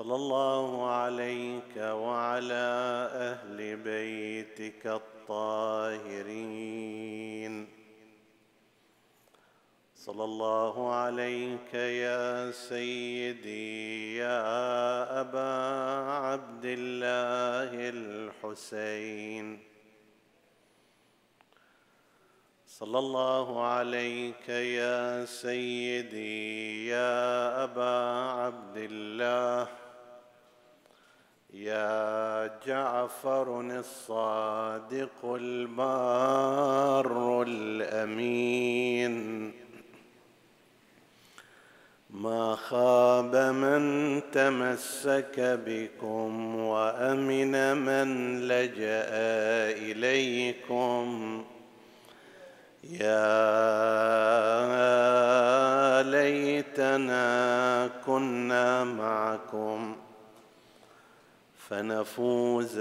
صلى الله عليك وعلى أهل بيتك الطاهرين. صلى الله عليك يا سيدي يا أبا عبد الله الحسين. صلى الله عليك يا سيدي يا أبا عبد الله يا جعفر الصادق البار الأمين. ما خاب من تمسك بكم وأمن من لجأ إليكم. يا ليتنا كنا معكم فنفوز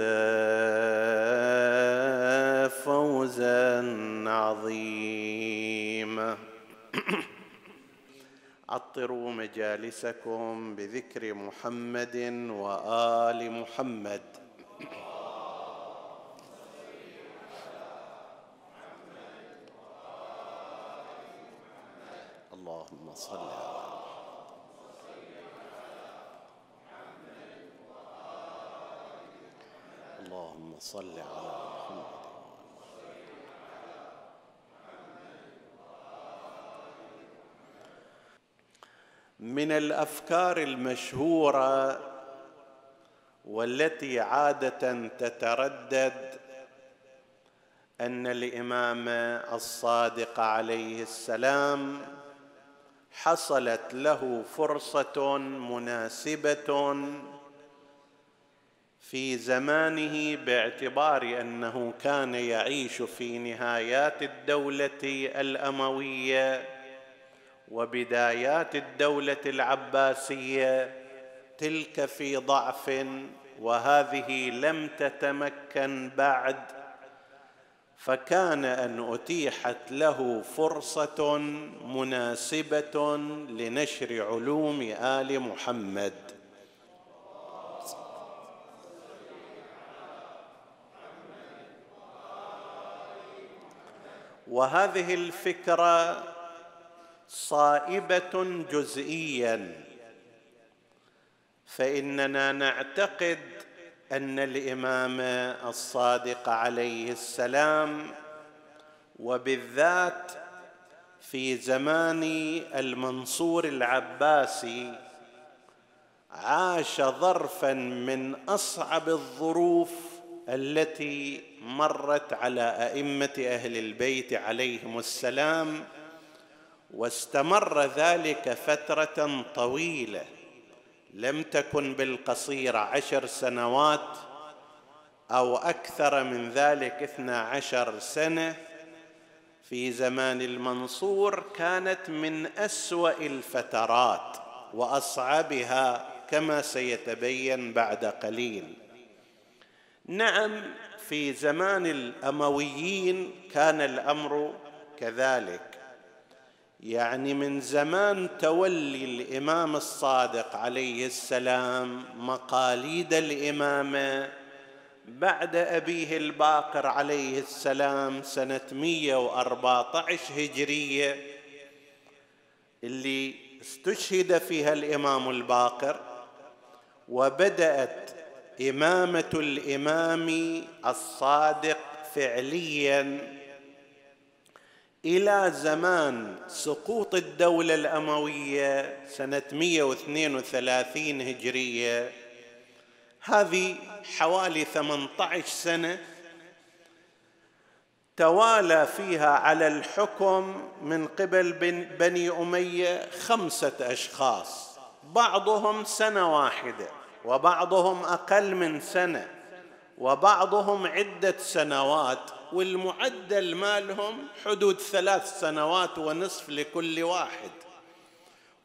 فوزا عظيما. عطروا مجالسكم بذكر محمد وآل محمد اللهم صل على اللهم صل على محمد. من الأفكار المشهورة والتي عادة تتردد أن الإمام الصادق عليه السلام حصلت له فرصة مناسبة في زمانه باعتبار أنه كان يعيش في نهايات الدولة الأموية وبدايات الدولة العباسية تلك في ضعف وهذه لم تتمكن بعد. فكان أن أتيحت له فرصة مناسبة لنشر علوم آل محمد. وهذه الفكرة صائبة جزئيا. فإننا نعتقد أن الإمام الصادق عليه السلام وبالذات في زمان المنصور العباسي عاش ظرفا من أصعب الظروف التي مرت على أئمة أهل البيت عليهم السلام واستمر ذلك فترة طويلة لم تكن بالقصيره عشر سنوات أو أكثر من ذلك اثنا عشر سنة. في زمان المنصور كانت من أسوأ الفترات وأصعبها كما سيتبين بعد قليل. نعم في زمان الأمويين كان الأمر كذلك. يعني من زمان تولي الإمام الصادق عليه السلام مقاليد الامامه بعد أبيه الباقر عليه السلام سنة 114 هجرية اللي استشهد فيها الإمام الباقر وبدأت إمامة الإمام الصادق فعليا. إلى زمان سقوط الدولة الأموية سنة 132 هجرية. هذه حوالي 18 سنة توالى فيها على الحكم من قبل بني أمية خمسة أشخاص بعضهم سنة واحدة. وبعضهم أقل من سنة وبعضهم عدة سنوات والمعدل مالهم حدود ثلاث سنوات ونصف لكل واحد.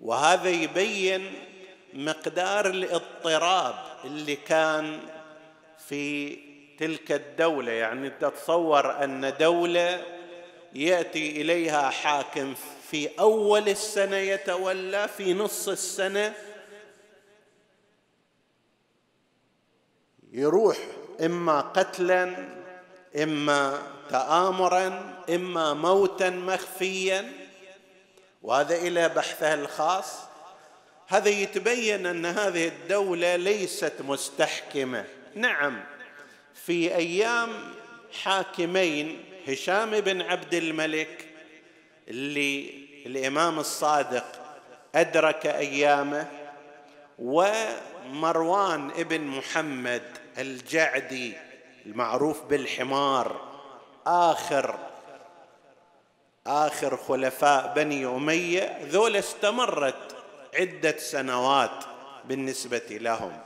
وهذا يبين مقدار الاضطراب اللي كان في تلك الدولة. يعني تتصور أن دولة يأتي إليها حاكم في أول السنة يتولى في نص السنة يروح إما قتلا إما تامرا إما موتا مخفيا. وهذا إلى بحثها الخاص. هذا يتبين أن هذه الدولة ليست مستحكمة. نعم في أيام حاكمين هشام بن عبد الملك اللي الإمام الصادق أدرك أيامه ومروان ابن محمد الجعدي المعروف بالحمار آخر آخر خلفاء بني أمية ذول استمرت عدة سنوات بالنسبة لهم.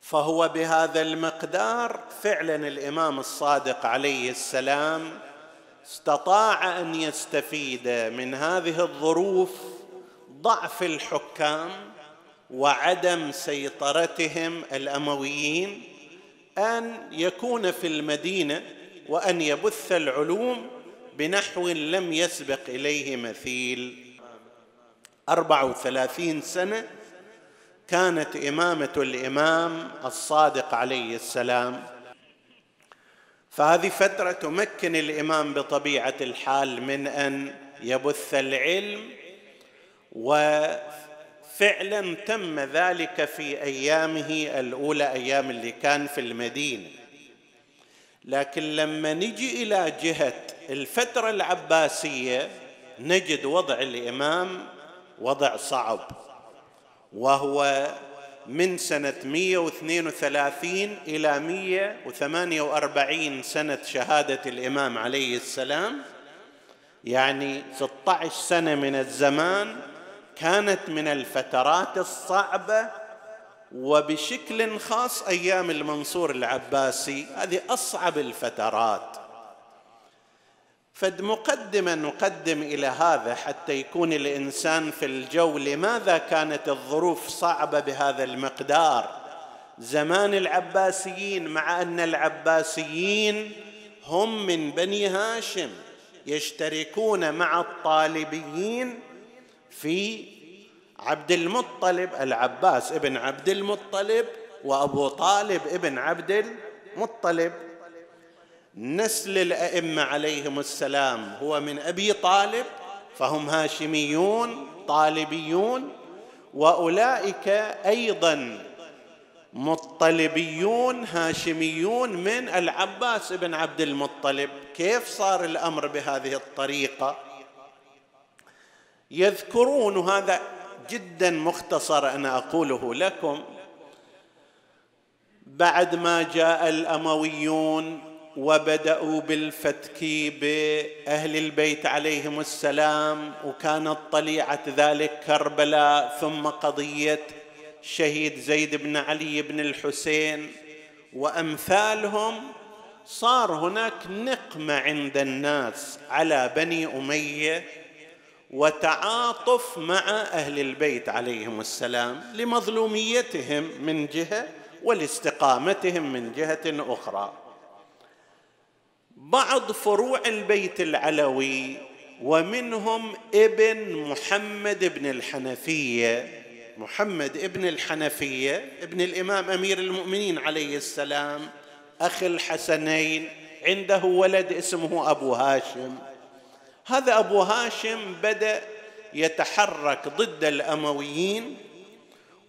فهو بهذا المقدار فعلا الإمام الصادق عليه السلام استطاع أن يستفيد من هذه الظروف ضعف الحكام وعدم سيطرتهم الأمويين أن يكون في المدينة وأن يبث العلوم بنحو لم يسبق إليه مثيل. أربع وثلاثين سنة كانت إمامة الإمام الصادق عليه السلام. فهذه فترة تمكن الإمام بطبيعة الحال من أن يبث العلم وفعلا تم ذلك في أيامه الأولى أيام اللي كان في المدينة. لكن لما نجي إلى جهة الفترة العباسية نجد وضع الإمام وضع صعب. وهو من سنة 132 إلى 148 سنة شهادة الإمام عليه السلام يعني 16 سنة من الزمان كانت من الفترات الصعبة وبشكل خاص أيام المنصور العباسي. هذه أصعب الفترات. فد مقدمة نقدم إلى هذا حتى يكون الإنسان في الجو لماذا كانت الظروف صعبة بهذا المقدار. زمان العباسيين مع أن العباسيين هم من بني هاشم يشتركون مع الطالبيين في عبد المطلب العباس ابن عبد المطلب وأبو طالب ابن عبد المطلب. نسل الأئمة عليهم السلام هو من أبي طالب فهم هاشميون طالبيون وأولئك أيضا مطلبيون هاشميون من العباس بن عبد المطلب. كيف صار الأمر بهذه الطريقة؟ يذكرون هذا جدا مختصر أنا أقوله لكم. بعد ما جاء الأمويون وبدأوا بالفتك بأهل البيت عليهم السلام وكانت طليعة ذلك كربلاء ثم قضية شهيد زيد بن علي بن الحسين. وأمثالهم صار هناك نقمة عند الناس على بني أمية وتعاطف مع أهل البيت عليهم السلام لمظلوميتهم من جهة ولاستقامتهم من جهة أخرى. بعض فروع البيت العلوي ومنهم ابن محمد بن الحنفية محمد ابن الحنفية ابن الإمام أمير المؤمنين عليه السلام أخي الحسنين عنده ولد اسمه أبو هاشم. هذا أبو هاشم بدأ يتحرك ضد الأمويين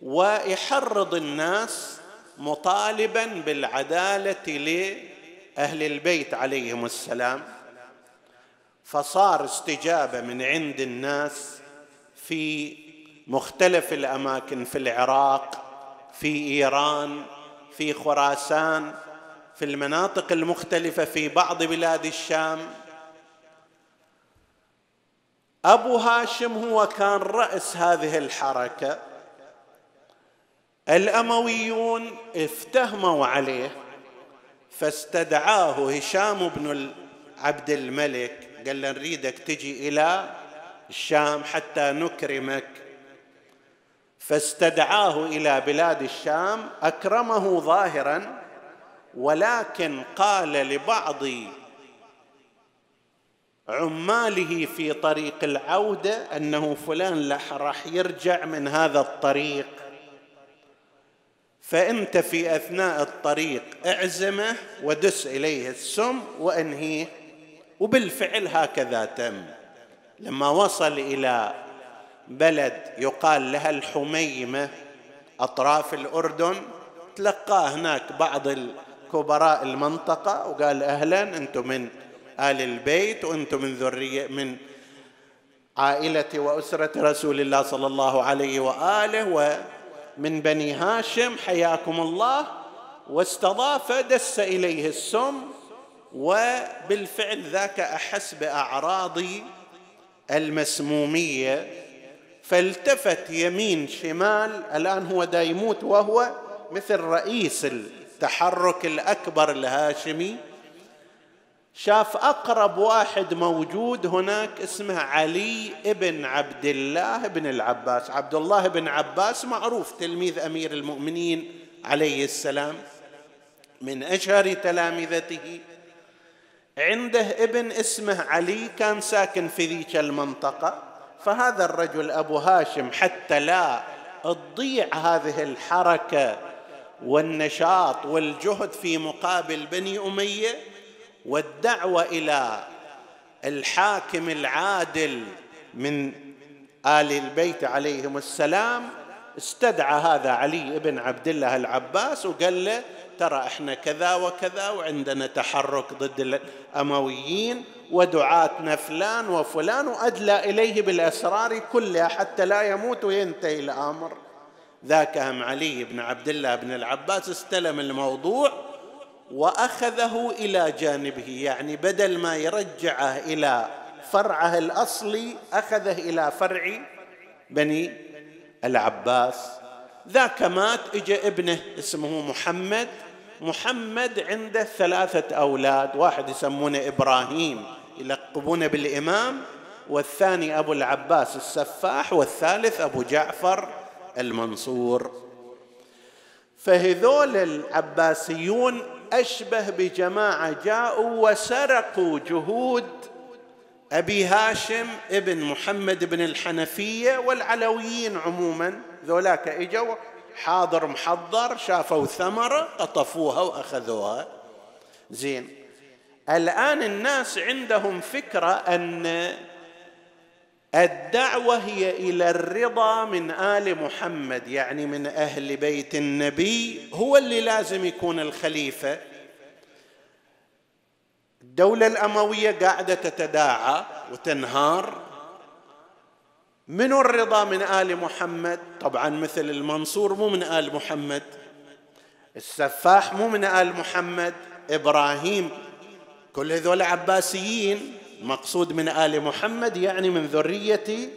ويحرض الناس مطالبا بالعدالة أهل البيت عليهم السلام. فصار استجابة من عند الناس في مختلف الأماكن في العراق في إيران في خراسان في المناطق المختلفة في بعض بلاد الشام. أبو هاشم هو كان رأس هذه الحركة. الأمويون افتهموا عليه فاستدعاه هشام بن عبد الملك. قال له نريدك تجي إلى الشام حتى نكرمك. فاستدعاه إلى بلاد الشام أكرمه ظاهرا ولكن قال لبعض عماله في طريق العودة أنه فلان راح يرجع من هذا الطريق. فأنت في أثناء الطريق اعزمه ودس إليه السم وأنهيه وبالفعل هكذا تم. لما وصل إلى بلد يقال لها الحميمة أطراف الأردن تلقاه هناك بعض الكبراء المنطقة وقال أهلا أنتم من آل البيت وأنتم من ذرية من عائلة وأسرة رسول الله صلى الله عليه وآله ومن بني هاشم حياكم الله. واستضاف دس إليه السم وبالفعل ذاك احس باعراض المسمومية. فالتفت يمين شمال الآن هو دا يموت وهو مثل رئيس التحرك الأكبر الهاشمي. شاف أقرب واحد موجود هناك اسمه علي ابن عبد الله بن العباس. عبد الله بن عباس معروف تلميذ أمير المؤمنين عليه السلام. من أشهر تلامذته. عنده ابن اسمه علي كان ساكن في ذيك المنطقة. فهذا الرجل أبو هاشم حتى لا تضيع هذه الحركة والنشاط والجهد في مقابل بني أمية والدعوة إلى الحاكم العادل من آل البيت عليهم السلام. استدعى هذا علي بن عبد الله العباس وقال له ترى إحنا كذا وكذا وعندنا تحرك ضد الأمويين ودعاتنا فلان وفلان وأدلى إليه بالأسرار كلها حتى لا يموت وينتهي الأمر. ذاك هم علي بن عبد الله بن العباس استلم الموضوع وأخذه إلى جانبه يعني بدل ما يرجعه إلى فرعه الأصلي أخذه إلى فرع بني العباس. ذاك مات اجى ابنه اسمه محمد. محمد عنده ثلاثة أولاد واحد يسمونه إبراهيم يلقبونه بالإمام والثاني أبو العباس السفاح والثالث أبو جعفر المنصور. فهذول العباسيون أشبه بجماعة جاءوا وسرقوا جهود أبي هاشم ابن محمد بن الحنفية والعلويين عموما. ذولاك إجوا حاضر محضر شافوا ثمرة قطفوها وأخذوها. زين. الآن الناس عندهم فكرة أن الدعوة هي إلى الرضا من آل محمد يعني من أهل بيت النبي هو اللي لازم يكون الخليفة. الدولة الأموية قاعدة تتداعى وتنهار. من الرضا من آل محمد؟ طبعا مثل المنصور مو من آل محمد. السفاح مو من آل محمد. إبراهيم كل هذول عباسيين. مقصود من آل محمد يعني من ذرية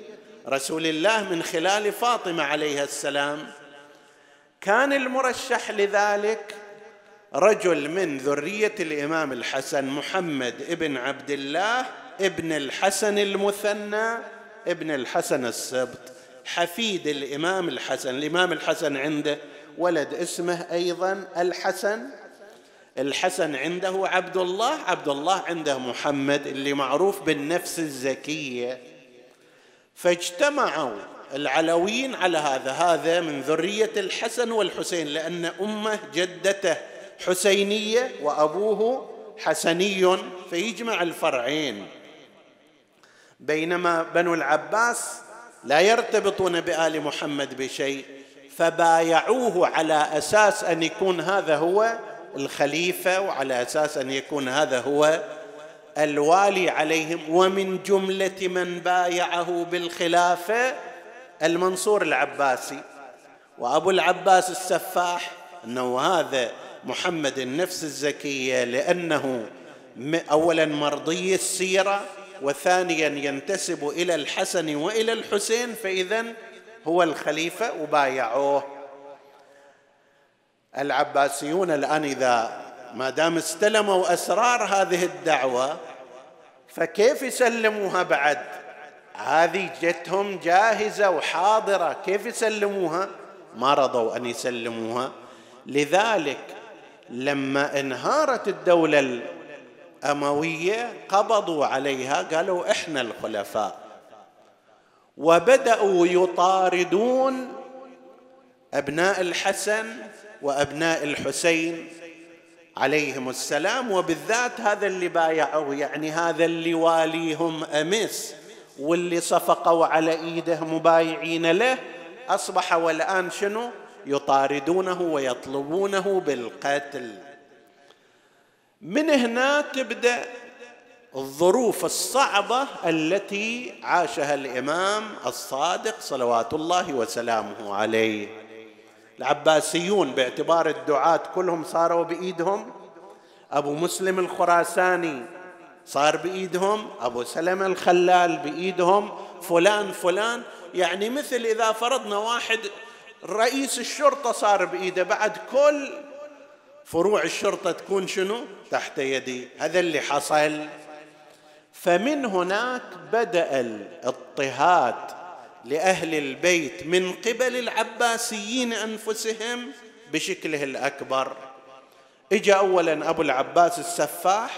رسول الله من خلال فاطمة عليها السلام. كان المرشح لذلك رجل من ذرية الإمام الحسن محمد ابن عبد الله ابن الحسن المثنى ابن الحسن السبط حفيد الإمام الحسن الإمام الحسن عنده ولد اسمه أيضا الحسن. الحسن عنده عبد الله عبد الله عنده محمد اللي معروف بالنفس الزكية. فاجتمعوا العلويين على هذا هذا من ذرية الحسن والحسين لأن أمة جدته حسينية وأبوه حسني فيجمع الفرعين. بينما بنو العباس لا يرتبطون بآل محمد بشيء فبايعوه على أساس أن يكون هذا هو الخليفة وعلى أساس أن يكون هذا هو الوالي عليهم. ومن جملة من بايعه بالخلافة المنصور العباسي. وأبو العباس السفاح أنه هذا محمد النفس الزكية لأنه أولا مرضي السيرة وثانيا ينتسب إلى الحسن وإلى الحسين فاذا هو الخليفة وبايعوه. العباسيون الآن إذا ما دام استلموا أسرار هذه الدعوة فكيف يسلموها بعد؟ هذه جتهم جاهزة وحاضرة كيف يسلموها؟ ما رضوا أن يسلموها. لذلك لما انهارت الدولة الأموية قبضوا عليها قالوا إحنا الخلفاء. وبدأوا يطاردون أبناء الحسن وأبناء الحسين عليهم السلام وبالذات هذا اللي بايعوا يعني هذا اللي واليهم أمس واللي صفقوا على ايده مبايعين له أصبح والآن شنو؟ يطاردونه ويطلبونه بالقتل. من هنا تبدأ الظروف الصعبة التي عاشها الإمام الصادق صلوات الله وسلامه عليه. العباسيون باعتبار الدعاة كلهم صاروا بإيدهم. أبو مسلم الخراساني صار بإيدهم أبو سلمة الخلال بإيدهم. فلان فلان. يعني مثل إذا فرضنا واحد رئيس الشرطة صار بإيده بعد كل فروع الشرطة تكون شنو؟ تحت يدي. هذا اللي حصل. فمن هناك بدأ الاضطهاد. لأهل البيت من قبل العباسيين أنفسهم بشكله الأكبر. اجى اولا أبو العباس السفاح.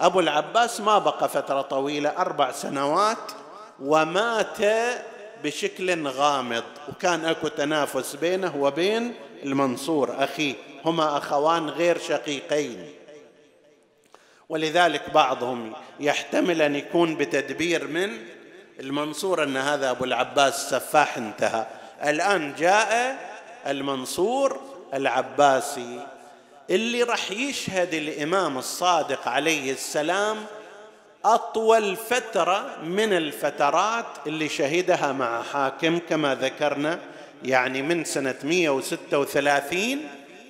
أبو العباس ما بقى فترة طويلة أربع سنوات ومات بشكل غامض. وكان أكو تنافس بينه وبين المنصور اخيه هما أخوان غير شقيقين. ولذلك بعضهم يحتمل أن يكون بتدبير من المنصور أن هذا أبو العباس السفاح انتهى. الآن جاء المنصور العباسي اللي راح يشهد الإمام الصادق عليه السلام أطول فترة من الفترات اللي شهدها مع حاكم كما ذكرنا يعني من سنة 136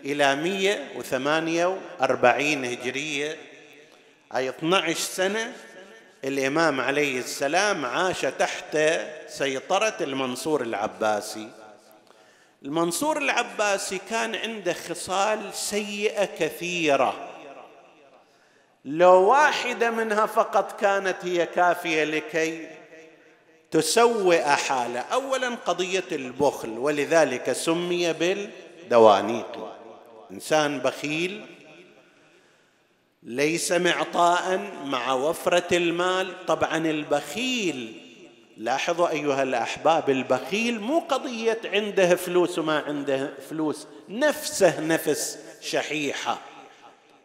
إلى 148 هجرية. أي 12 سنة الإمام عليه السلام عاش تحت سيطرة المنصور العباسي. المنصور العباسي كان عنده خصال سيئة كثيرة. لو واحدة منها فقط كانت هي كافية لكي تسوئ حاله اولا قضية البخل ولذلك سمي بالدوانيق. إنسان بخيل ليس معطاء مع وفرة المال. طبعا البخيل لاحظوا أيها الأحباب البخيل مو قضية عنده فلوس وما عنده فلوس نفسه نفس شحيحة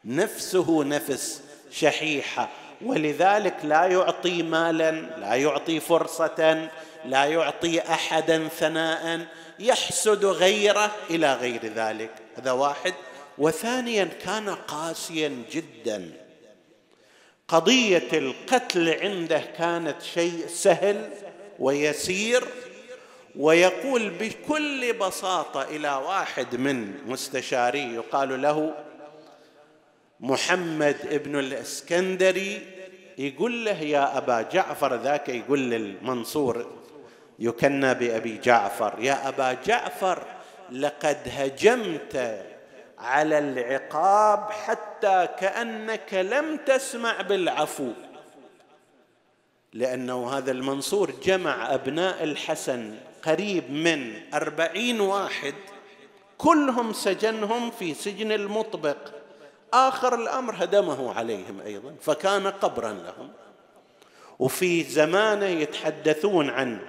نفسه نفس شحيحة. ولذلك لا يعطي مالا لا يعطي فرصه لا يعطي احدا ثناء يحسد غيره إلى غير ذلك. هذا واحد. وثانيا كان قاسيا جدا. قضية القتل عنده كانت شيء سهل ويسير ويقول بكل بساطة إلى واحد من مستشاري يقال له محمد ابن الإسكندري يقول له يا أبا جعفر ذاك يقول للمنصور يكنى بأبي جعفر يا أبا جعفر لقد هجمت على العقاب حتى كأنك لم تسمع بالعفو. لأنه هذا المنصور جمع أبناء الحسن قريب من أربعين واحد كلهم سجنهم في سجن المطبق. آخر الأمر هدمه عليهم أيضا فكان قبرا لهم. وفي زمانه يتحدثون عن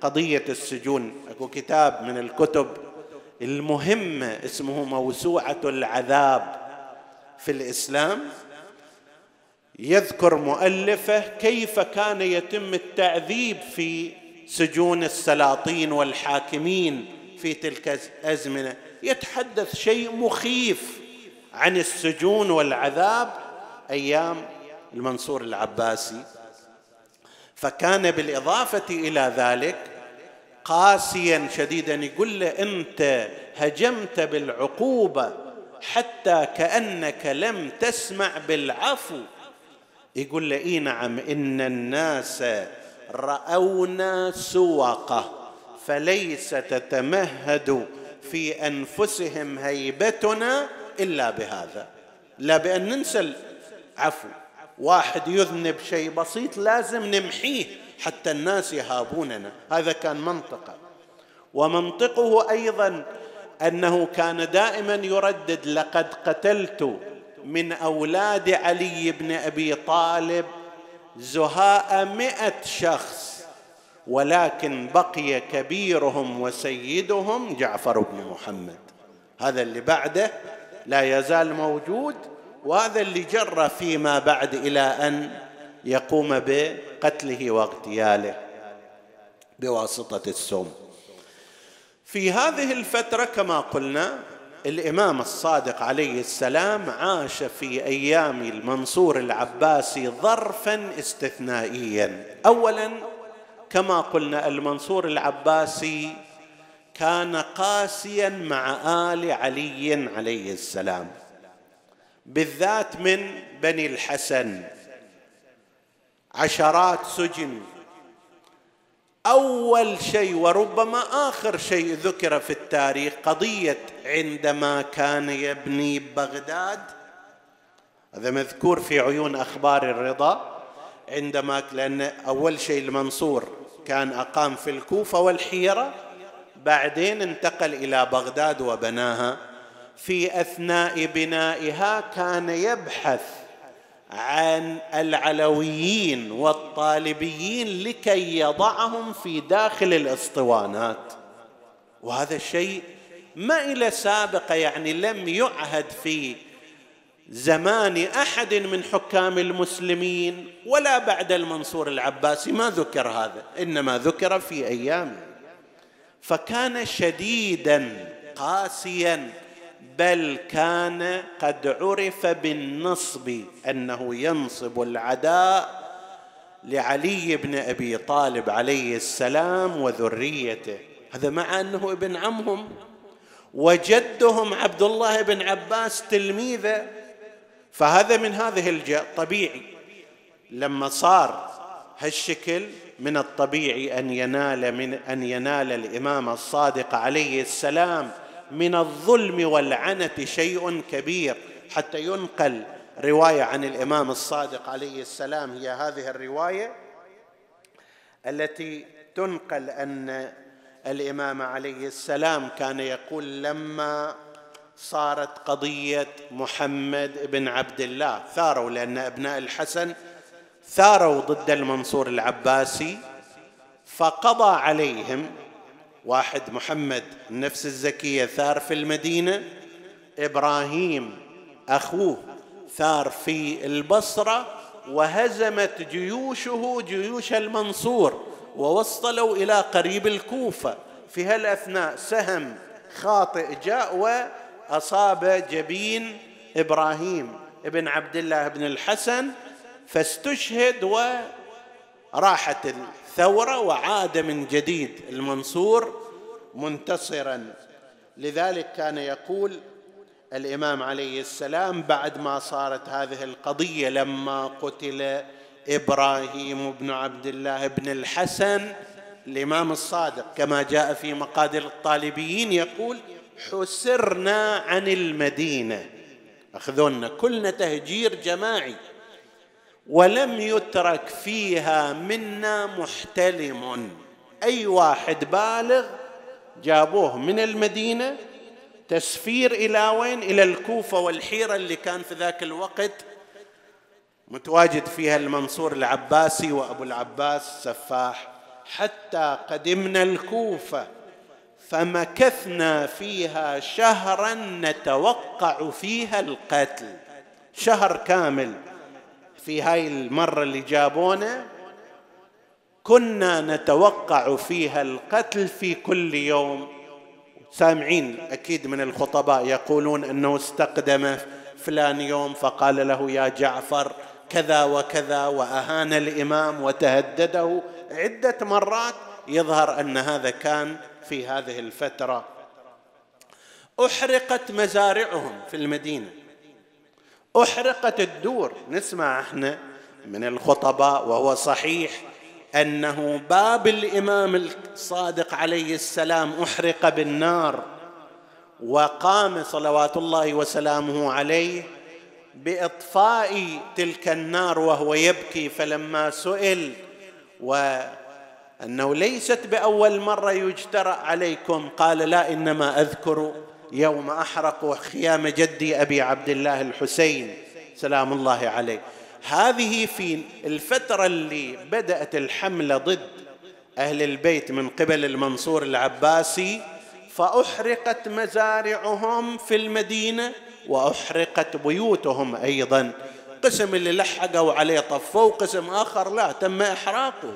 قضية السجون. أكو كتاب من الكتب المهمة اسمه موسوعة العذاب في الإسلام. يذكر مؤلفه كيف كان يتم التعذيب في سجون السلاطين والحاكمين في تلك الازمنه يتحدث شيء مخيف عن السجون والعذاب أيام المنصور العباسي. فكان بالإضافة إلى ذلك قاسيا شديدا يقول له أنت هجمت بالعقوبة حتى كأنك لم تسمع بالعفو. يقول له اي نعم إن الناس رأونا سوقه فليس تتمهد في أنفسهم هيبتنا إلا بهذا. لا بأن ننسى العفو. واحد يذنب شيء بسيط لازم نمحيه. حتى الناس يهابوننا. هذا كان منطقة. ومنطقه أيضا أنه كان دائما يردد لقد قتلت من أولاد علي بن أبي طالب زهاء مئة شخص ولكن بقي كبيرهم وسيدهم جعفر بن محمد. هذا اللي بعده لا يزال موجود وهذا اللي جر فيما بعد إلى أن يقوم بقتله واغتياله بواسطة السم. في هذه الفترة كما قلنا الإمام الصادق عليه السلام عاش في أيام المنصور العباسي ظرفا استثنائيا. اولا كما قلنا المنصور العباسي كان قاسيا مع آل علي عليه السلام بالذات من بني الحسن. عشرات سجن. أول شيء وربما آخر شيء ذكر في التاريخ قضية عندما كان يبني بغداد. هذا مذكور في عيون أخبار الرضا. عندما لأن أول شيء المنصور كان أقام في الكوفة والحيرة بعدين انتقل إلى بغداد وبناها. في أثناء بنائها كان يبحث عن العلويين والطالبيين لكي يضعهم في داخل الاسطوانات. وهذا الشيء ما إلى سابقة يعني لم يعهد في زمان أحد من حكام المسلمين ولا بعد المنصور العباسي. ما ذكر هذا إنما ذكر في أيامه. فكان شديدا قاسيا بل كان قد عرف بالنصب أنه ينصب العداء لعلي بن أبي طالب عليه السلام وذريته. هذا مع أنه ابن عمهم. وجدهم عبد الله بن عباس تلميذه. فهذا من هذه الجهه طبيعي. لما صار هالشكل من الطبيعي أن ينال من أن ينال الإمام الصادق عليه السلام من الظلم والعنة شيء كبير. حتى ينقل رواية عن الإمام الصادق عليه السلام هي هذه الرواية التي تنقل أن الإمام عليه السلام كان يقول لما صارت قضية محمد بن عبد الله. ثاروا لأن أبناء الحسن ثاروا ضد المنصور العباسي فقضى عليهم واحد محمد النفس الزكية ثار في المدينة. إبراهيم أخوه ثار في البصرة. وهزمت جيوشه جيوش المنصور. ووصلوا إلى قريب الكوفة. في هالأثناء سهم خاطئ جاء واصاب جبين إبراهيم ابن عبد الله بن الحسن فاستشهد وراحت الثورة وعاد من جديد المنصور منتصرا. لذلك كان يقول الإمام عليه السلام بعد ما صارت هذه القضية لما قتل إبراهيم بن عبد الله بن الحسن الإمام الصادق كما جاء في مقادر الطالبيين يقول حسرنا عن المدينة. أخذونا كلنا تهجير جماعي. ولم يترك فيها منا محتلم. أي واحد بالغ جابوه من المدينة تسفير إلى وين؟ إلى الكوفة والحيرة اللي كان في ذاك الوقت متواجد فيها المنصور العباسي وأبو العباس سفاح. حتى قدمنا الكوفة فمكثنا فيها شهرا نتوقع فيها القتل. شهر كامل. في هاي المرة اللي جابونا كنا نتوقع فيها القتل في كل يوم. سامعين أكيد من الخطباء يقولون إنه استقدم فلان يوم فقال له يا جعفر كذا وكذا وأهان الإمام وتهدده عدة مرات. يظهر أن هذا كان في هذه الفترة. أحرقت مزارعهم في المدينة. أحرقت الدور. نسمع إحنا من الخطباء وهو صحيح أنه باب الإمام الصادق عليه السلام أحرق بالنار وقام صلوات الله وسلامه عليه بإطفاء تلك النار وهو يبكي. فلما سئل وأنه ليست بأول مرة يجترأ عليكم قال لا إنما أذكر يوم احرقوا خيام جدي أبي عبد الله الحسين. سلام الله عليه. هذه في الفترة اللي بدأت الحملة ضد أهل البيت من قبل المنصور العباسي فأحرقت مزارعهم في المدينة وأحرقت بيوتهم أيضا. قسم اللي لحقوا عليه طفوه قسم آخر لا تم إحراقه.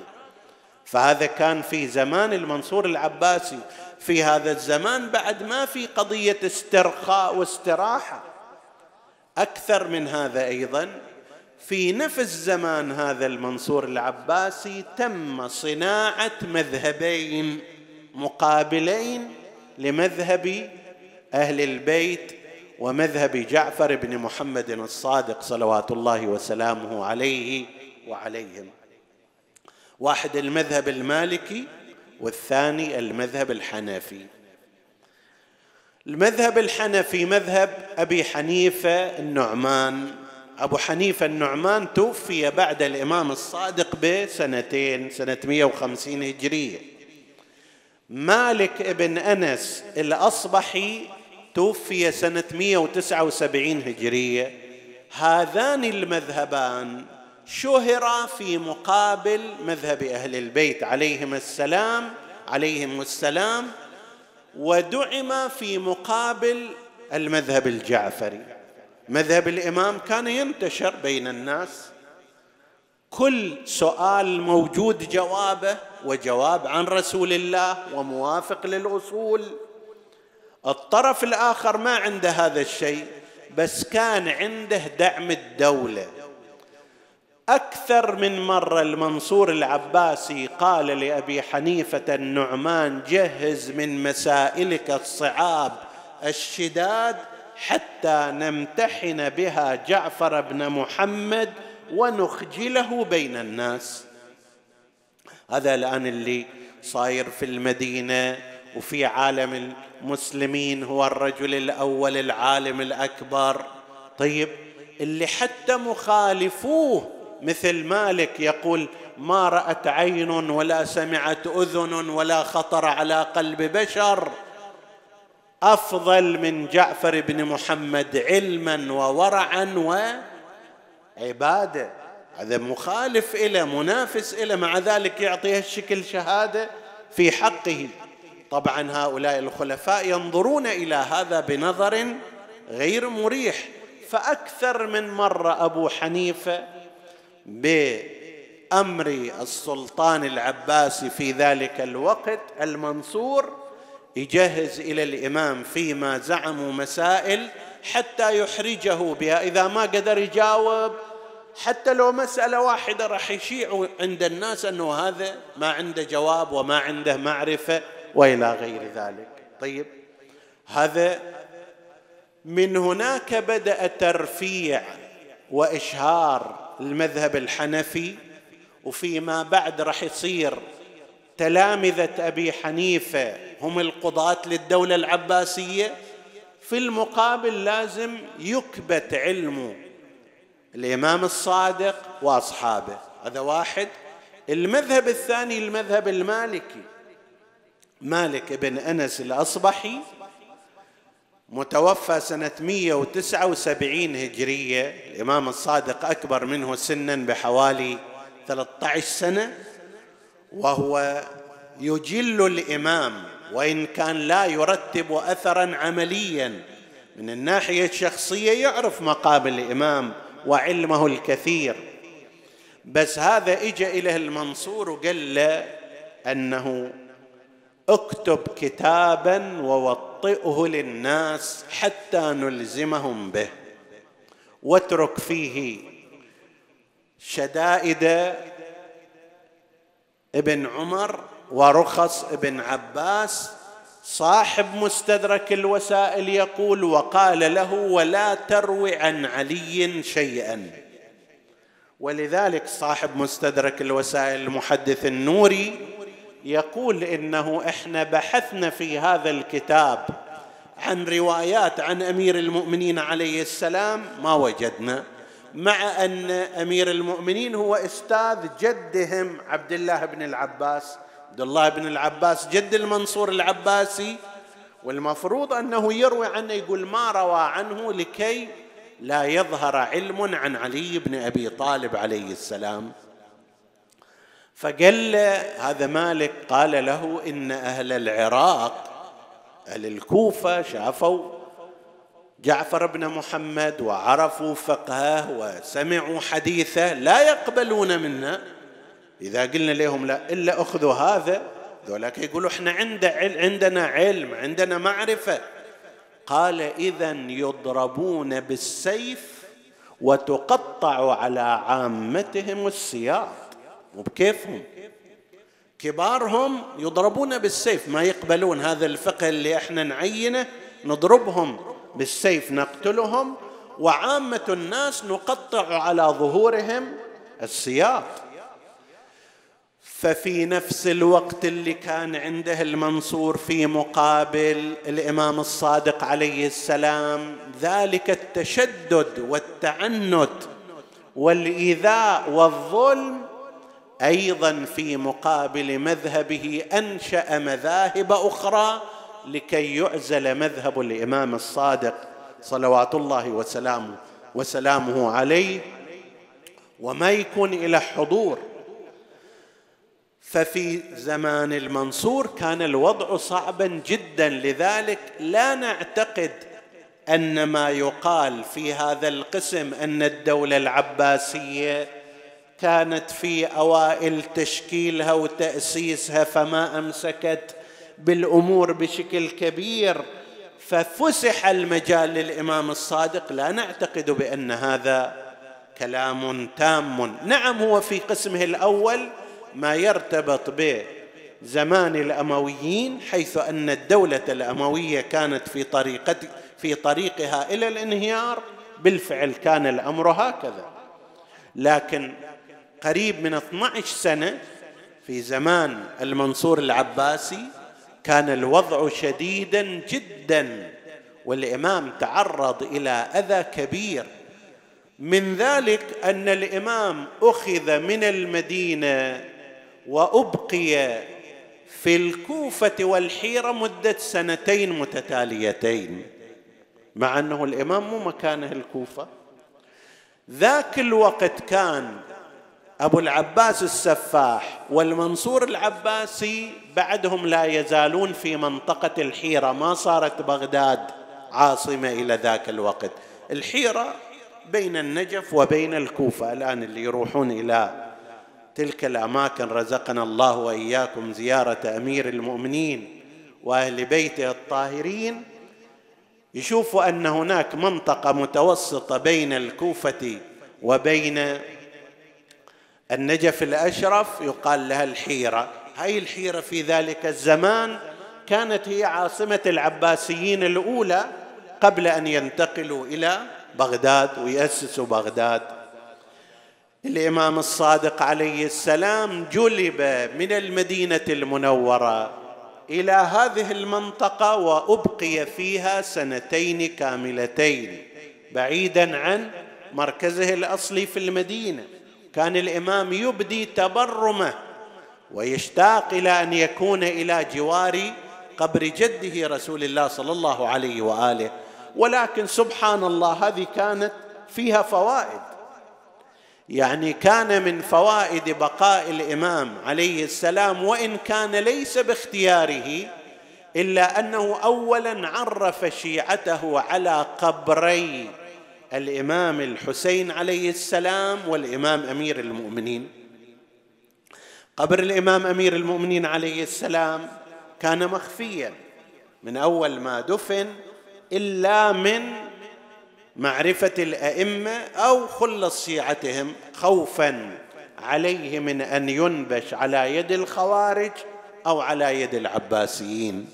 فهذا كان في زمان المنصور العباسي في هذا الزمان بعد ما في قضية استرخاء واستراحة. أكثر من هذا أيضا في نفس زمان هذا المنصور العباسي تم صناعة مذهبين مقابلين لمذهب أهل البيت ومذهب جعفر بن محمد الصادق صلوات الله وسلامه عليه وعليهم. واحد المذهب المالكي والثاني المذهب الحنفي. المذهب الحنفي مذهب أبي حنيفة النعمان. أبو حنيفة النعمان توفي بعد الإمام الصادق بسنتين سنة 150 هجرية. مالك ابن أنس الأصبحي توفي سنة 179 هجرية. هذان المذهبان شهر في مقابل مذهب أهل البيت. عليهم السلام عليهم السلام. ودعم في مقابل المذهب الجعفري. مذهب الإمام كان ينتشر بين الناس. كل سؤال موجود جوابه وجواب عن رسول الله وموافق للأصول. الطرف الآخر ما عنده هذا الشيء بس كان عنده دعم الدولة. أكثر من مرة المنصور العباسي قال لأبي حنيفة النعمان جهز من مسائلك الصعاب الشداد حتى نمتحن بها جعفر بن محمد ونخجله بين الناس. هذا الآن اللي صاير في المدينة وفي عالم المسلمين هو الرجل الأول العالم الأكبر. طيب اللي حتى مخالفوه مثل مالك يقول ما رأت عين ولا سمعت أذن ولا خطر على قلب بشر. أفضل من جعفر بن محمد علما وورعا وعبادة. هذا مخالف إلى منافس إلى مع ذلك يعطيها الشكل شهادة في حقه. طبعا هؤلاء الخلفاء ينظرون إلى هذا بنظر غير مريح. فأكثر من مرة أبو حنيفة بأمر السلطان العباسي في ذلك الوقت المنصور يجهز إلى الإمام فيما زعموا مسائل حتى يحرجه بها. إذا ما قدر يجاوب حتى لو مسألة واحدة راح يشيع عند الناس أنه هذا ما عنده جواب وما عنده معرفة وإلى غير ذلك. طيب هذا من هناك بدأ ترفيع وإشهار المذهب الحنفي وفيما بعد راح يصير تلامذة أبي حنيفة هم القضاة للدولة العباسية في المقابل لازم يكبت علم الإمام الصادق وأصحابه. هذا واحد. المذهب الثاني المذهب المالكي. مالك بن أنس الأصبحي متوفى سنة 179 هجرية. الإمام الصادق أكبر منه سنا بحوالي 13 سنة وهو يجل الإمام وإن كان لا يرتب اثرا عمليا. من الناحية الشخصية يعرف مقام الإمام وعلمه الكثير. بس هذا اجى اليه المنصور وقال له أنه اكتب كتابا ووطئه للناس حتى نلزمهم به. واترك فيه شدائد ابن عمر ورخص ابن عباس. صاحب مستدرك الوسائل يقول وقال له ولا تروي عن علي شيئا. ولذلك صاحب مستدرك الوسائل المحدث النوري يقول إنه إحنا بحثنا في هذا الكتاب عن روايات عن أمير المؤمنين عليه السلام ما وجدنا مع أن أمير المؤمنين هو أستاذ جدهم عبد الله بن العباس. عبد الله بن العباس جد المنصور العباسي. والمفروض أنه يروي عنه يقول ما روى عنه لكي لا يظهر علم عن علي بن أبي طالب عليه السلام. فقال له هذا مالك. قال له إن أهل العراق أهل الكوفة شافوا جعفر بن محمد وعرفوا فقهه وسمعوا حديثه لا يقبلون منا إذا قلنا لهم لا إلا أخذوا هذا. ذولاك يقولوا إحنا عند عندنا علم عندنا معرفة. قال اذا يضربون بالسيف وتقطع على عامتهم السياط وبكيفهم. كبارهم يضربون بالسيف ما يقبلون هذا الفقه اللي إحنا نعينه نضربهم بالسيف نقتلهم وعامة الناس نقطع على ظهورهم السياط ففي نفس الوقت اللي كان عنده المنصور في مقابل الإمام الصادق عليه السلام ذلك التشدد والتعنت والإيذاء والظلم أيضا في مقابل مذهبه أنشأ مذاهب أخرى لكي يعزل مذهب الإمام الصادق صلوات الله وسلامه وسلامه عليه وما يكون إلى حضور. ففي زمان المنصور كان الوضع صعبا جدا لذلك لا نعتقد أن ما يقال في هذا القسم أن الدولة العباسية كانت في أوائل تشكيلها وتأسيسها فما أمسكت بالأمور بشكل كبير ففسح المجال للإمام الصادق. لا نعتقد بأن هذا كلام تام. نعم هو في قسمه الأول ما يرتبط بزمان الأمويين حيث أن الدولة الأموية كانت في طريقة في طريقها إلى الانهيار بالفعل كان الأمر هكذا. لكن قريب من 12 سنة في زمان المنصور العباسي كان الوضع شديدا جدا والإمام تعرض إلى أذى كبير. من ذلك أن الإمام أخذ من المدينة وأبقي في الكوفة والحيرة مدة سنتين متتاليتين. مع أنه الإمام مو مكانه الكوفة. ذاك الوقت كان أبو العباس السفاح والمنصور العباسي بعدهم لا يزالون في منطقة الحيرة ما صارت بغداد عاصمة إلى ذاك الوقت. الحيرة بين النجف وبين الكوفة الآن اللي يروحون إلى تلك الأماكن رزقنا الله وإياكم زيارة أمير المؤمنين وأهل بيته الطاهرين. يشوفوا أن هناك منطقة متوسطة بين الكوفة وبين النجف الأشرف يقال لها الحيرة. هاي الحيرة في ذلك الزمان كانت هي عاصمة العباسيين الأولى قبل أن ينتقلوا إلى بغداد ويأسسوا بغداد. الإمام الصادق عليه السلام جلب من المدينة المنورة إلى هذه المنطقة وأبقي فيها سنتين كاملتين بعيدا عن مركزه الأصلي في المدينة. كان الإمام يبدي تبرمه ويشتاق إلى أن يكون إلى جوار قبر جده رسول الله صلى الله عليه وآله. ولكن سبحان الله هذه كانت فيها فوائد. يعني كان من فوائد بقاء الإمام عليه السلام وإن كان ليس باختياره إلا أنه اولا عرف شيعته على قبري. الإمام الحسين عليه السلام والإمام أمير المؤمنين. قبر الإمام أمير المؤمنين عليه السلام كان مخفيا. من أول ما دفن إلا من معرفة الأئمة أو خلص شيعتهم خوفا عليه من أن ينبش على يد الخوارج أو على يد العباسيين.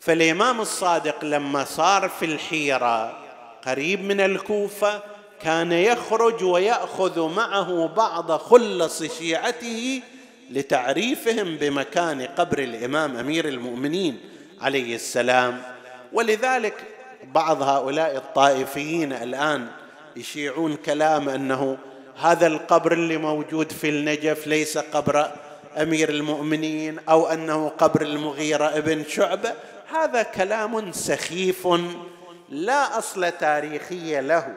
فالإمام الصادق لما صار في الحيرة قريب من الكوفة كان يخرج ويأخذ معه بعض خلص شيعته لتعريفهم بمكان قبر الإمام أمير المؤمنين عليه السلام. ولذلك بعض هؤلاء الطائفيين الآن يشيعون كلام أنه هذا القبر اللي موجود في النجف ليس قبر أمير المؤمنين أو أنه قبر المغيرة ابن شعبة. هذا كلام سخيف لا أصل تاريخي له.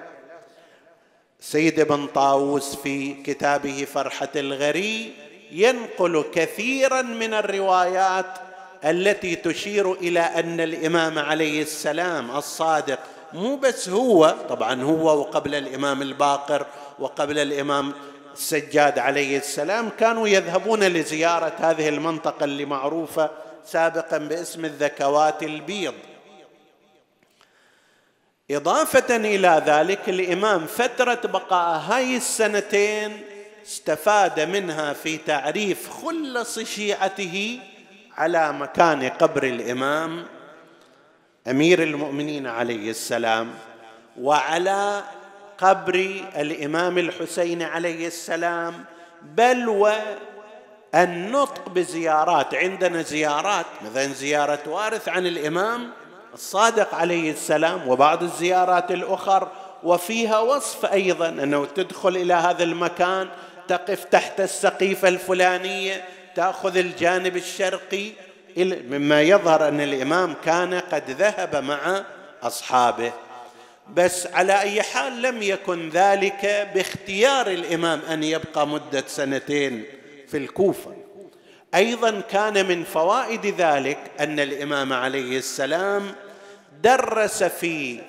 سيد بن طاووس في كتابه فرحة الغري ينقل كثيرا من الروايات التي تشير إلى أن الإمام عليه السلام الصادق مو بس هو طبعا هو وقبل الإمام الباقر وقبل الإمام السجاد عليه السلام كانوا يذهبون لزيارة هذه المنطقة اللي معروفة سابقا باسم الذكوات البيض. إضافة إلى ذلك الإمام فترة بقاء هاي السنتين استفاد منها في تعريف خلص شيعته على مكان قبر الإمام أمير المؤمنين عليه السلام وعلى قبر الإمام الحسين عليه السلام بل والنطق بزيارات عندنا زيارات مثلا زيارة وارث عن الإمام الصادق عليه السلام وبعض الزيارات الأخر وفيها وصف أيضا أنه تدخل إلى هذا المكان تقف تحت السقيفة الفلانية تأخذ الجانب الشرقي مما يظهر أن الإمام كان قد ذهب مع أصحابه. بس على أي حال لم يكن ذلك باختيار الإمام أن يبقى مدة سنتين في الكوفة. أيضا كان من فوائد ذلك أن الإمام عليه السلام درس في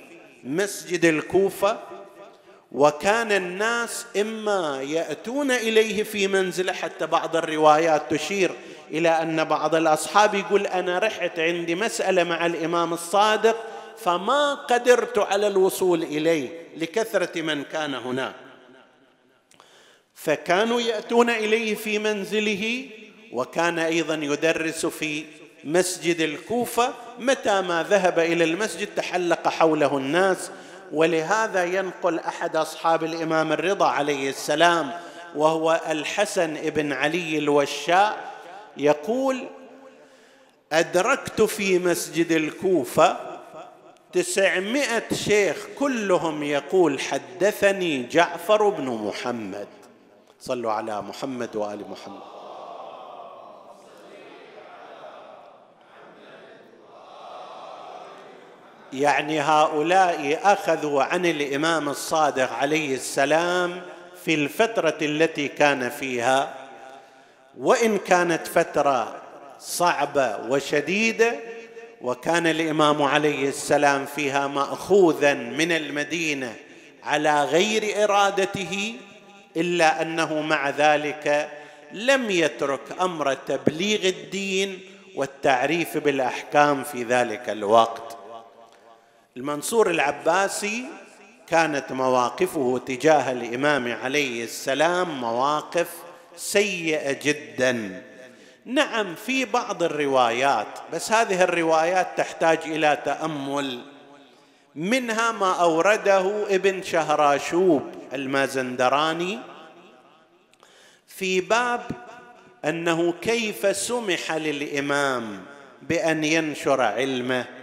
مسجد الكوفة وكان الناس إما يأتون إليه في منزله حتى بعض الروايات تشير إلى أن بعض الأصحاب يقول أنا رحت عندي مسألة مع الإمام الصادق فما قدرت على الوصول إليه لكثرة من كان هناك. فكانوا يأتون إليه في منزله وكان أيضا يدرس في مسجد الكوفة متى ما ذهب إلى المسجد تحلق حوله الناس. ولهذا ينقل أحد أصحاب الإمام الرضا عليه السلام وهو الحسن بن علي الوشاء يقول أدركت في مسجد الكوفة تسعمائة شيخ كلهم يقول حدثني جعفر بن محمد. صلوا على محمد وآل محمد. يعني هؤلاء أخذوا عن الإمام الصادق عليه السلام في الفترة التي كان فيها. وإن كانت فترة صعبة وشديدة وكان الإمام عليه السلام فيها ماخوذا من المدينة على غير إرادته إلا أنه مع ذلك لم يترك أمر تبليغ الدين والتعريف بالأحكام في ذلك الوقت. المنصور العباسي كانت مواقفه تجاه الإمام عليه السلام مواقف سيئة جدا. نعم في بعض الروايات بس هذه الروايات تحتاج إلى تأمل. منها ما أورده ابن شهراشوب المازندراني في باب أنه كيف سمح للإمام بأن ينشر علمه.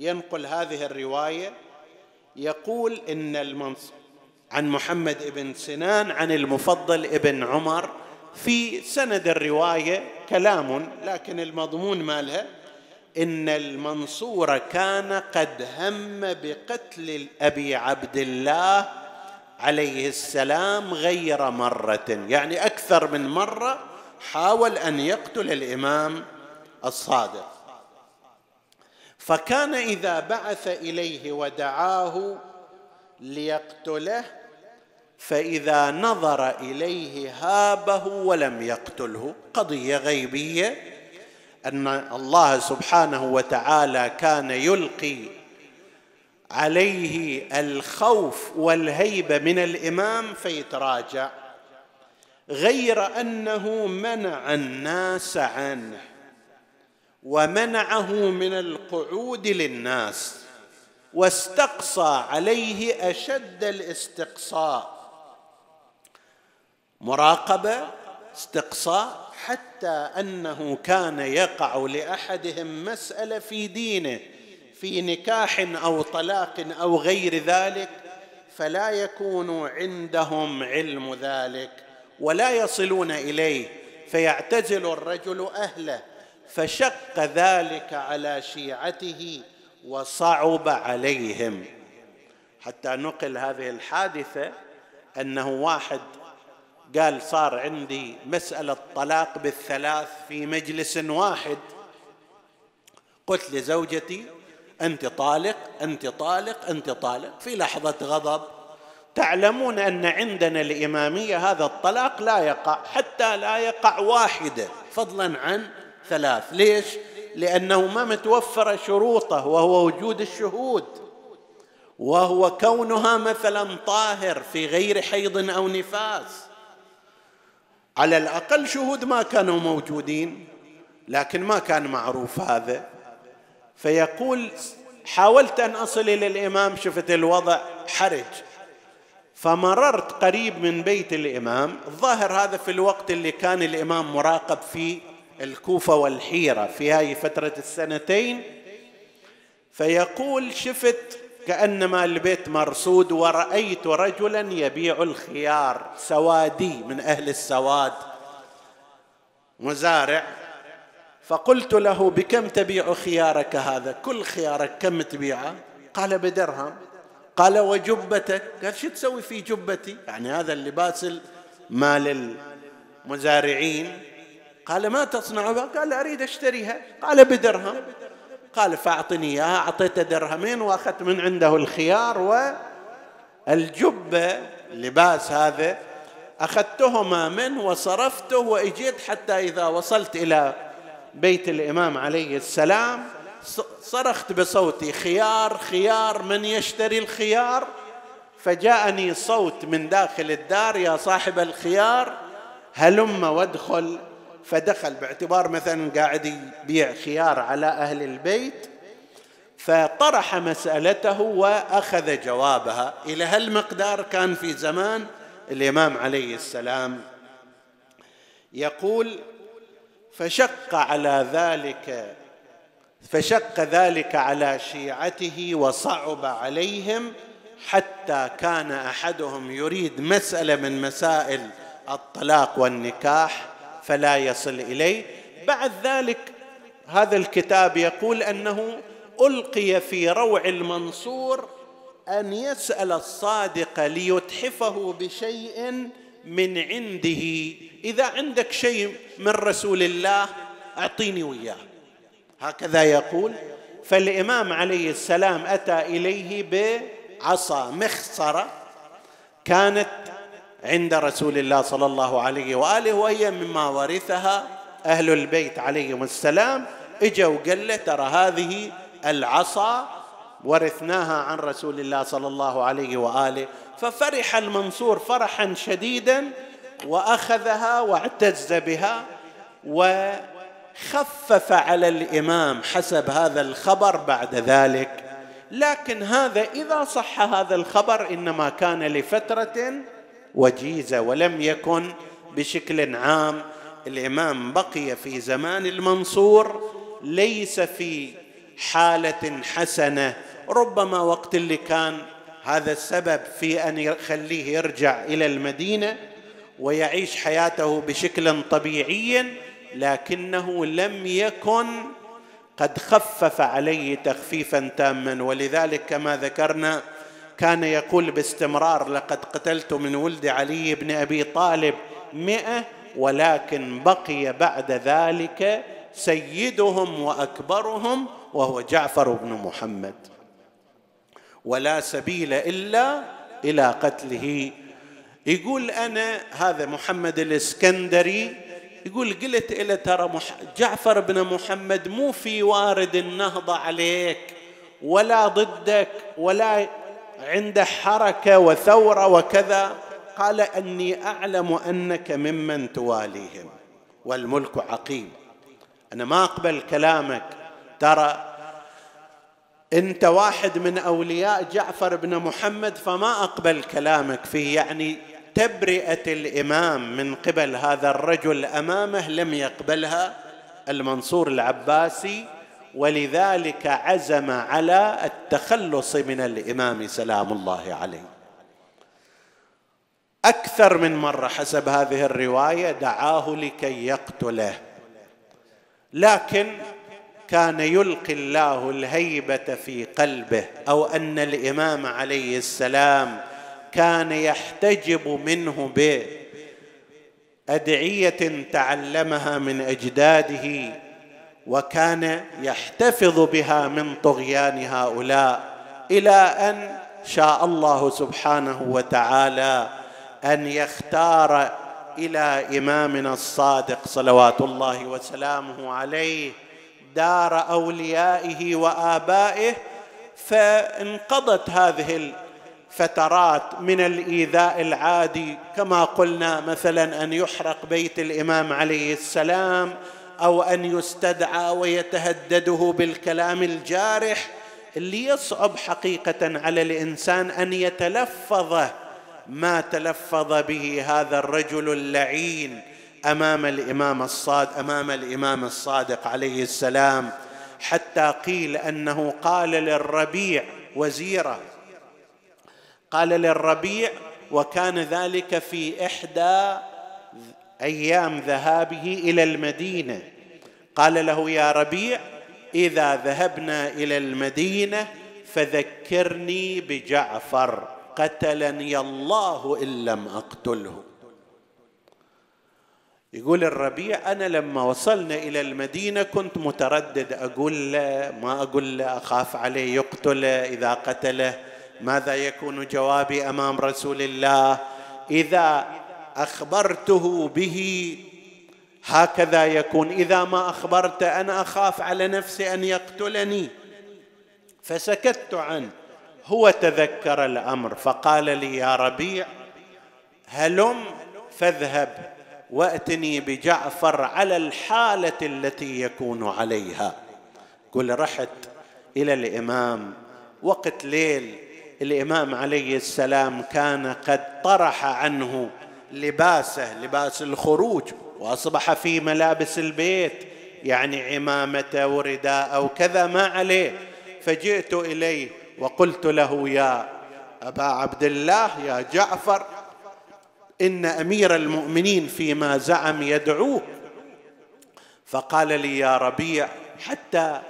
ينقل هذه الرواية يقول إن المنصور عن محمد بن سنان عن المفضل ابن عمر في سند الرواية كلام لكن المضمون مالها إن المنصور كان قد هم بقتل ابي عبد الله عليه السلام غير مرة. يعني أكثر من مرة حاول أن يقتل الإمام الصادق. فكان إذا بعث إليه ودعاه ليقتله فإذا نظر إليه هابه ولم يقتله. قضية غيبية أن الله سبحانه وتعالى كان يلقي عليه الخوف والهيبة من الإمام فيتراجع غير أنه منع الناس عنه. ومنعه من القعود للناس واستقصى عليه أشد الاستقصاء. مراقبة استقصاء حتى أنه كان يقع لأحدهم مسألة في دينه في نكاح أو طلاق أو غير ذلك فلا يكون عندهم علم ذلك ولا يصلون إليه فيعتزل الرجل أهله. فشق ذلك على شيعته وصعب عليهم. حتى نقل هذه الحادثة أنه واحد قال صار عندي مسألة طلاق بالثلاث في مجلس واحد. قلت لزوجتي أنت طالق أنت طالق أنت طالق. في لحظة غضب. تعلمون أن عندنا الإمامية هذا الطلاق لا يقع حتى لا يقع واحدة فضلا عن ثلاث. ليش؟ لأنه ما متوفره شروطه وهو وجود الشهود. وهو كونها مثلا طاهر في غير حيض أو نفاس. على الأقل شهود ما كانوا موجودين لكن ما كان معروف هذا. فيقول حاولت أن أصل إلى الإمام شفت الوضع حرج. فمررت قريب من بيت الإمام. الظاهر هذا في الوقت اللي كان الإمام مراقب فيه الكوفة والحيرة في هذه فترة السنتين فيقول شفت كأنما البيت مرصود ورأيت رجلا يبيع الخيار سوادي من أهل السواد مزارع. فقلت له بكم تبيع خيارك هذا؟ كل خيارك كم تبيعه؟ قال بدرهم. قال وجبتك؟ قال شو تسوي في جبتي؟ يعني هذا اللباس مال المزارعين. قال ما تصنع بها قال أريد أشتريها. قال بدرهم. قال فأعطني إياها أعطيته درهمين وأخذت من عنده الخيار والجبة اللباس هذا. أخذتهما منه وصرفته وإجيت حتى إذا وصلت إلى بيت الإمام عليه السلام صرخت بصوتي خيار خيار من يشتري الخيار؟ فجاءني صوت من داخل الدار يا صاحب الخيار هلم وادخل فدخل باعتبار مثلا قاعد يبيع خيار على أهل البيت فطرح مسألته وأخذ جوابها. إلى هالمقدار كان في زمان الإمام عليه السلام يقول فشق على ذلك فشق ذلك على شيعته وصعب عليهم حتى كان أحدهم يريد مسألة من مسائل الطلاق والنكاح فلا يصل إليه. بعد ذلك هذا الكتاب يقول أنه ألقي في روع المنصور أن يسأل الصادق ليتحفه بشيء من عنده. إذا عندك شيء من رسول الله أعطيني وياه. هكذا يقول. فالإمام عليه السلام أتى إليه بعصا مخصرة كانت عند رسول الله صلى الله عليه وآله وهي مما ورثها أهل البيت عليهم السلام. إجا وقال له ترى هذه العصا ورثناها عن رسول الله صلى الله عليه وآله. ففرح المنصور فرحا شديدا وأخذها واعتز بها وخفف على الإمام حسب هذا الخبر بعد ذلك. لكن هذا إذا صح هذا الخبر إنما كان لفترة وجيزة ولم يكن بشكل عام. الإمام بقي في زمان المنصور ليس في حالة حسنة ربما وقت اللي كان هذا السبب في أن يخليه يرجع إلى المدينة ويعيش حياته بشكل طبيعي لكنه لم يكن قد خفف عليه تخفيفا تاما. ولذلك كما ذكرنا كان يقول باستمرار لقد قتلت من ولد علي بن أبي طالب مئة ولكن بقي بعد ذلك سيدهم وأكبرهم وهو جعفر بن محمد. ولا سبيل إلا إلى قتله. يقول أنا هذا محمد الإسكندري يقول قلت إلى ترى جعفر بن محمد مو في وارد النهضة عليك ولا ضدك ولا عنده حركة وثورة وكذا قال أني أعلم أنك ممن تواليهم والملك عقيم. أنا ما أقبل كلامك. ترى أنت واحد من أولياء جعفر بن محمد فما أقبل كلامك فيه. يعني تبرئة الإمام من قبل هذا الرجل أمامه لم يقبلها المنصور العباسي. ولذلك عزم على التخلص من الإمام سلام الله عليه. أكثر من مرة حسب هذه الرواية دعاه لكي يقتله. لكن كان يلقي الله الهيبة في قلبه أو أن الإمام عليه السلام كان يحتجب منه بأدعية تعلمها من أجداده وكان يحتفظ بها من طغيان هؤلاء إلى أن شاء الله سبحانه وتعالى أن يختار إلى إمامنا الصادق صلوات الله وسلامه عليه دار أوليائه وآبائه فانقضت هذه الفترات من الإيذاء العادي كما قلنا مثلا أن يحرق بيت الإمام عليه السلام أو أن يستدعى ويتهدده بالكلام الجارح اللي يصعب حقيقة على الإنسان أن يتلفظ ما تلفظ به هذا الرجل اللعين أمام الإمام الصادق أمام الإمام الصادق عليه السلام حتى قيل أنه قال للربيع وزيره. قال للربيع وكان ذلك في إحدى أيام ذهابه إلى المدينة. قال له يا ربيع إذا ذهبنا إلى المدينة فذكرني بجعفر. قتلني الله إن لم أقتله. يقول الربيع أنا لما وصلنا إلى المدينة كنت متردد. أقول له ما أقول له أخاف عليه يقتله إذا قتله. ماذا يكون جوابي أمام رسول الله؟ إذا أخبرته به. هكذا يكون. إذا ما أخبرت أنا أخاف على نفسي أن يقتلني. فسكت عنه. هو تذكر الأمر. فقال لي يا ربيع هلم فاذهب وأتني بجعفر على الحالة التي يكون عليها. قل رحت إلى الإمام. وقت ليل الإمام عليه السلام كان قد طرح عنه لباسه لباس الخروج. وأصبح في ملابس البيت يعني عمامته ورداء أو كذا ما عليه. فجئت إليه وقلت له يا أبا عبد الله يا جعفر إن أمير المؤمنين فيما زعم يدعوك. فقال لي يا ربيع حتى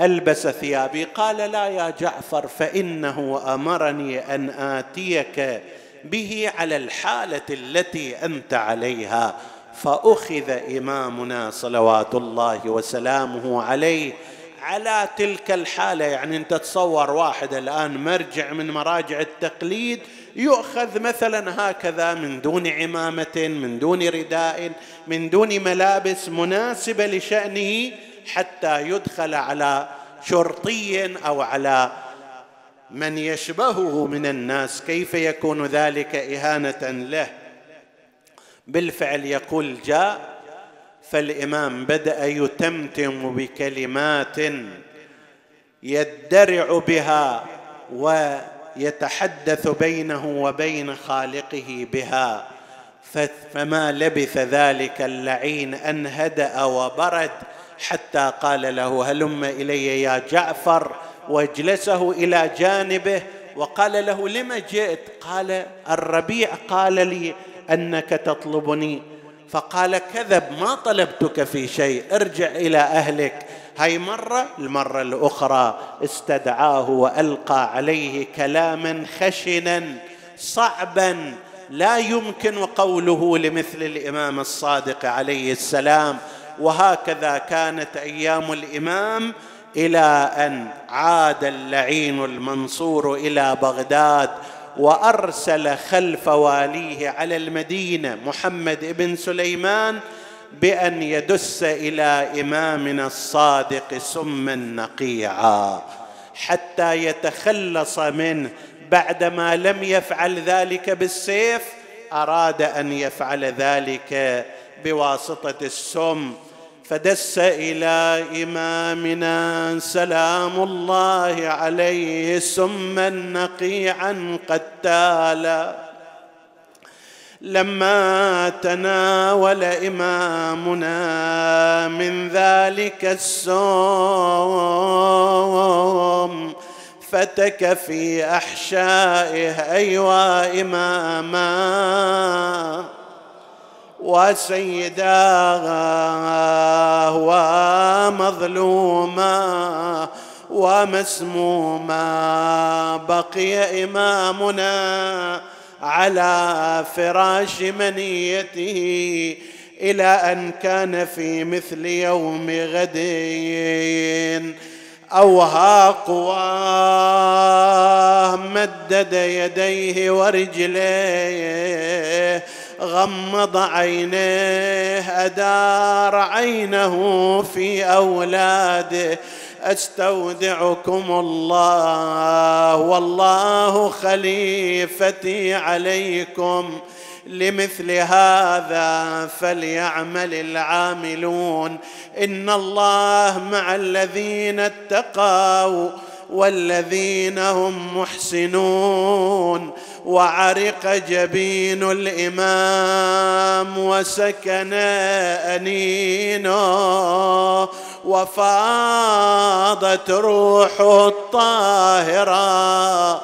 ألبس ثيابي. قال لا يا جعفر فإنه أمرني أن آتيك به على الحالة التي أنت عليها. فأخذ إمامنا صلوات الله وسلامه عليه. على تلك الحالة يعني أنت تصور واحد الآن مرجع من مراجع التقليد يؤخذ مثلا هكذا من دون عمامه من دون رداء من دون ملابس مناسبة لشأنه حتى يدخل على شرطي أو على من يشبهه من الناس كيف يكون ذلك إهانة له؟ بالفعل يقول جاء فالإمام بدأ يتمتم بكلمات يدرع بها ويتحدث بينه وبين خالقه بها. فما لبث ذلك اللعين أن هدأ وبرد حتى قال له هلم إلي يا جعفر واجلسه إلى جانبه وقال له لم جئت؟ قال الربيع قال لي أنك تطلبني. فقال كذب ما طلبتك في شيء ارجع إلى أهلك. هاي مرة المرة الأخرى استدعاه وألقى عليه كلاما خشنا صعبا لا يمكن قوله لمثل الإمام الصادق عليه السلام. وهكذا كانت أيام الإمام إلى أن عاد اللعين المنصور إلى بغداد وأرسل خلف واليه على المدينة محمد بن سليمان بأن يدس إلى إمامنا الصادق سما نقيعا حتى يتخلص منه. بعدما لم يفعل ذلك بالسيف أراد أن يفعل ذلك بواسطة السم. فدس إلى إمامنا سلام الله عليه سما نقيعا قتالا لما تناول إمامنا من ذلك السوم فتك في أحشائه أيوا إماما. وسيداه ومظلوما ومسموما بقي إمامنا على فراش منيته إلى أن كان في مثل يوم غد. أوهى قواه مدد يديه ورجليه غمض عينيه أدار عينه في أولاده. أستودعكم الله والله خليفتي عليكم. لمثل هذا فليعمل العاملون. إن الله مع الذين اتقوا والذين هم محسنون. وعرق جبين الإمام وسكن انينه وفاضت روحه الطاهرة.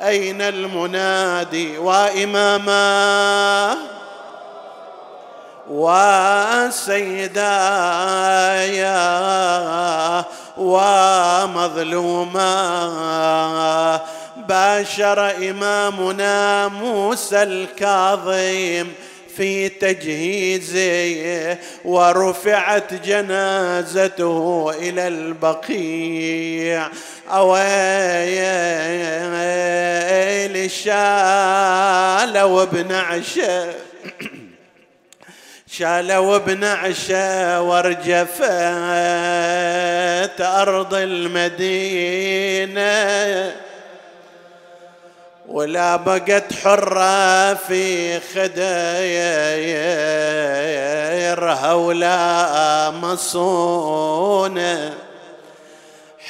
أين المنادي وإماما؟ وسيدايا. ومظلوما باشر إمامنا موسى الكاظم في تجهيزه ورفعت جنازته إلى البقيع. أويل شالوا ابن عشه شالوا ابن عشه ورجفت أرض المدينة ولا بقت حرة في خديرها ولا مصونة.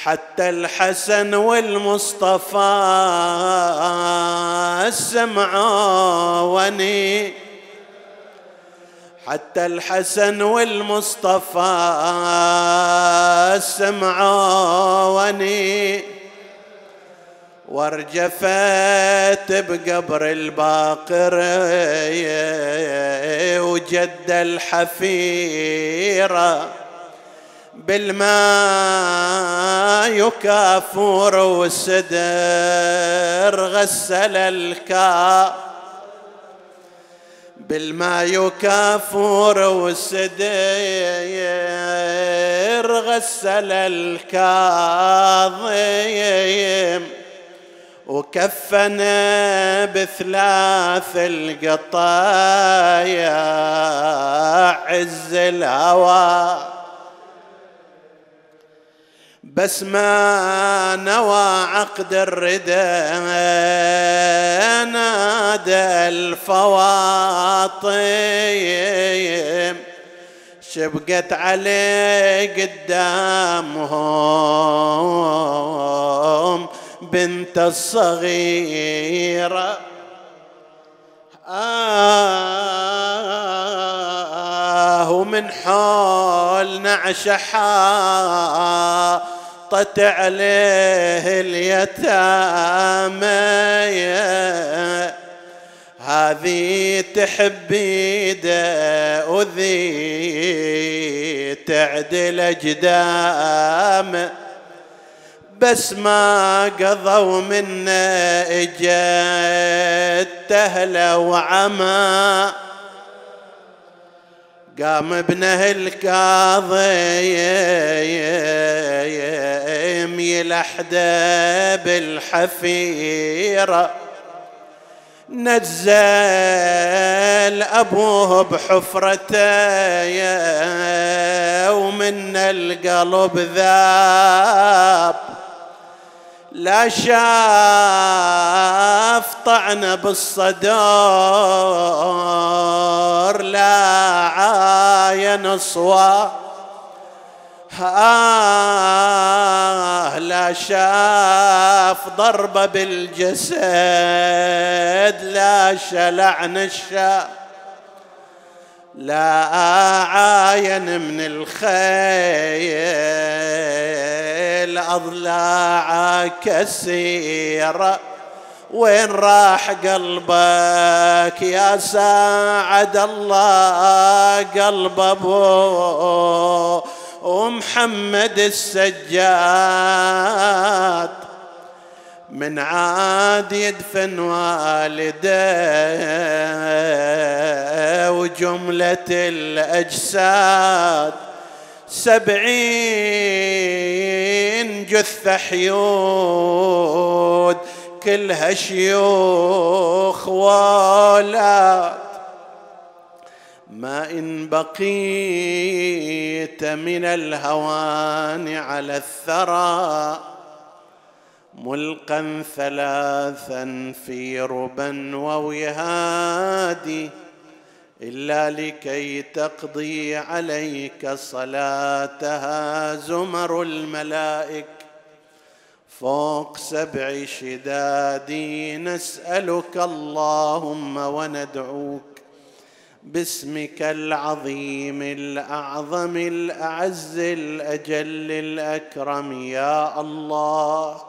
حتى الحسن والمصطفى السمعوني حتى الحسن والمصطفى السمعوني وارجفت بقبر الباقر وجد الحفيرة بالماء يكافور والسدر غسل الكا بالماء يكافور والسدر غسل الكاظم وكفنا بثلاث القطايا عز الهوى. بس ما نوى عقد الردى نادى الفواطم. شبقت عليه قدامهم بنت الصغيرة. آه ومن حول نعش حاطت عليه اليتامى. هذه تحبي وذي تعدل اجدامه بس ما قضوا منا إجت تهله وعما قام ابنه الكاظم يلحده بالحفيرة. نزل أبوه بحفرته ومن القلب ذاب. لا شاف طعن بالصدر لا عاين صوى. آه لا شاف ضربة بالجسد لا شلعن الشاف. لا عاين من الخيل أضلاع كسيرة وين راح قلبك يا ساعد الله؟ قلب أبو ومحمد السجاد. من عاد يدفن والديه وجملة الأجساد سبعين جثة حيود كلها شيوخ ولاد. ما إن بقيت من الهوان على الثرى. ملقا ثلاثا في ربا ووهاد إلا لكي تقضي عليك صلاتها. زمر الملائك فوق سبع شداد نسألك اللهم وندعوك باسمك العظيم الأعظم الأعز الأجل الأكرم. يا الله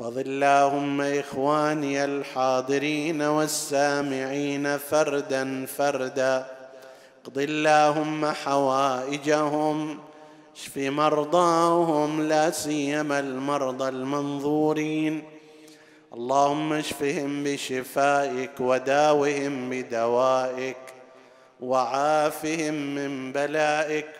فض اللهم إخواني الحاضرين والسامعين فردا فردا. اقض اللهم حوائجهم اشف مرضاهم لا سيما المرضى المنظورين. اللهم اشفهم بشفائك وداوهم بدوائك وعافهم من بلائك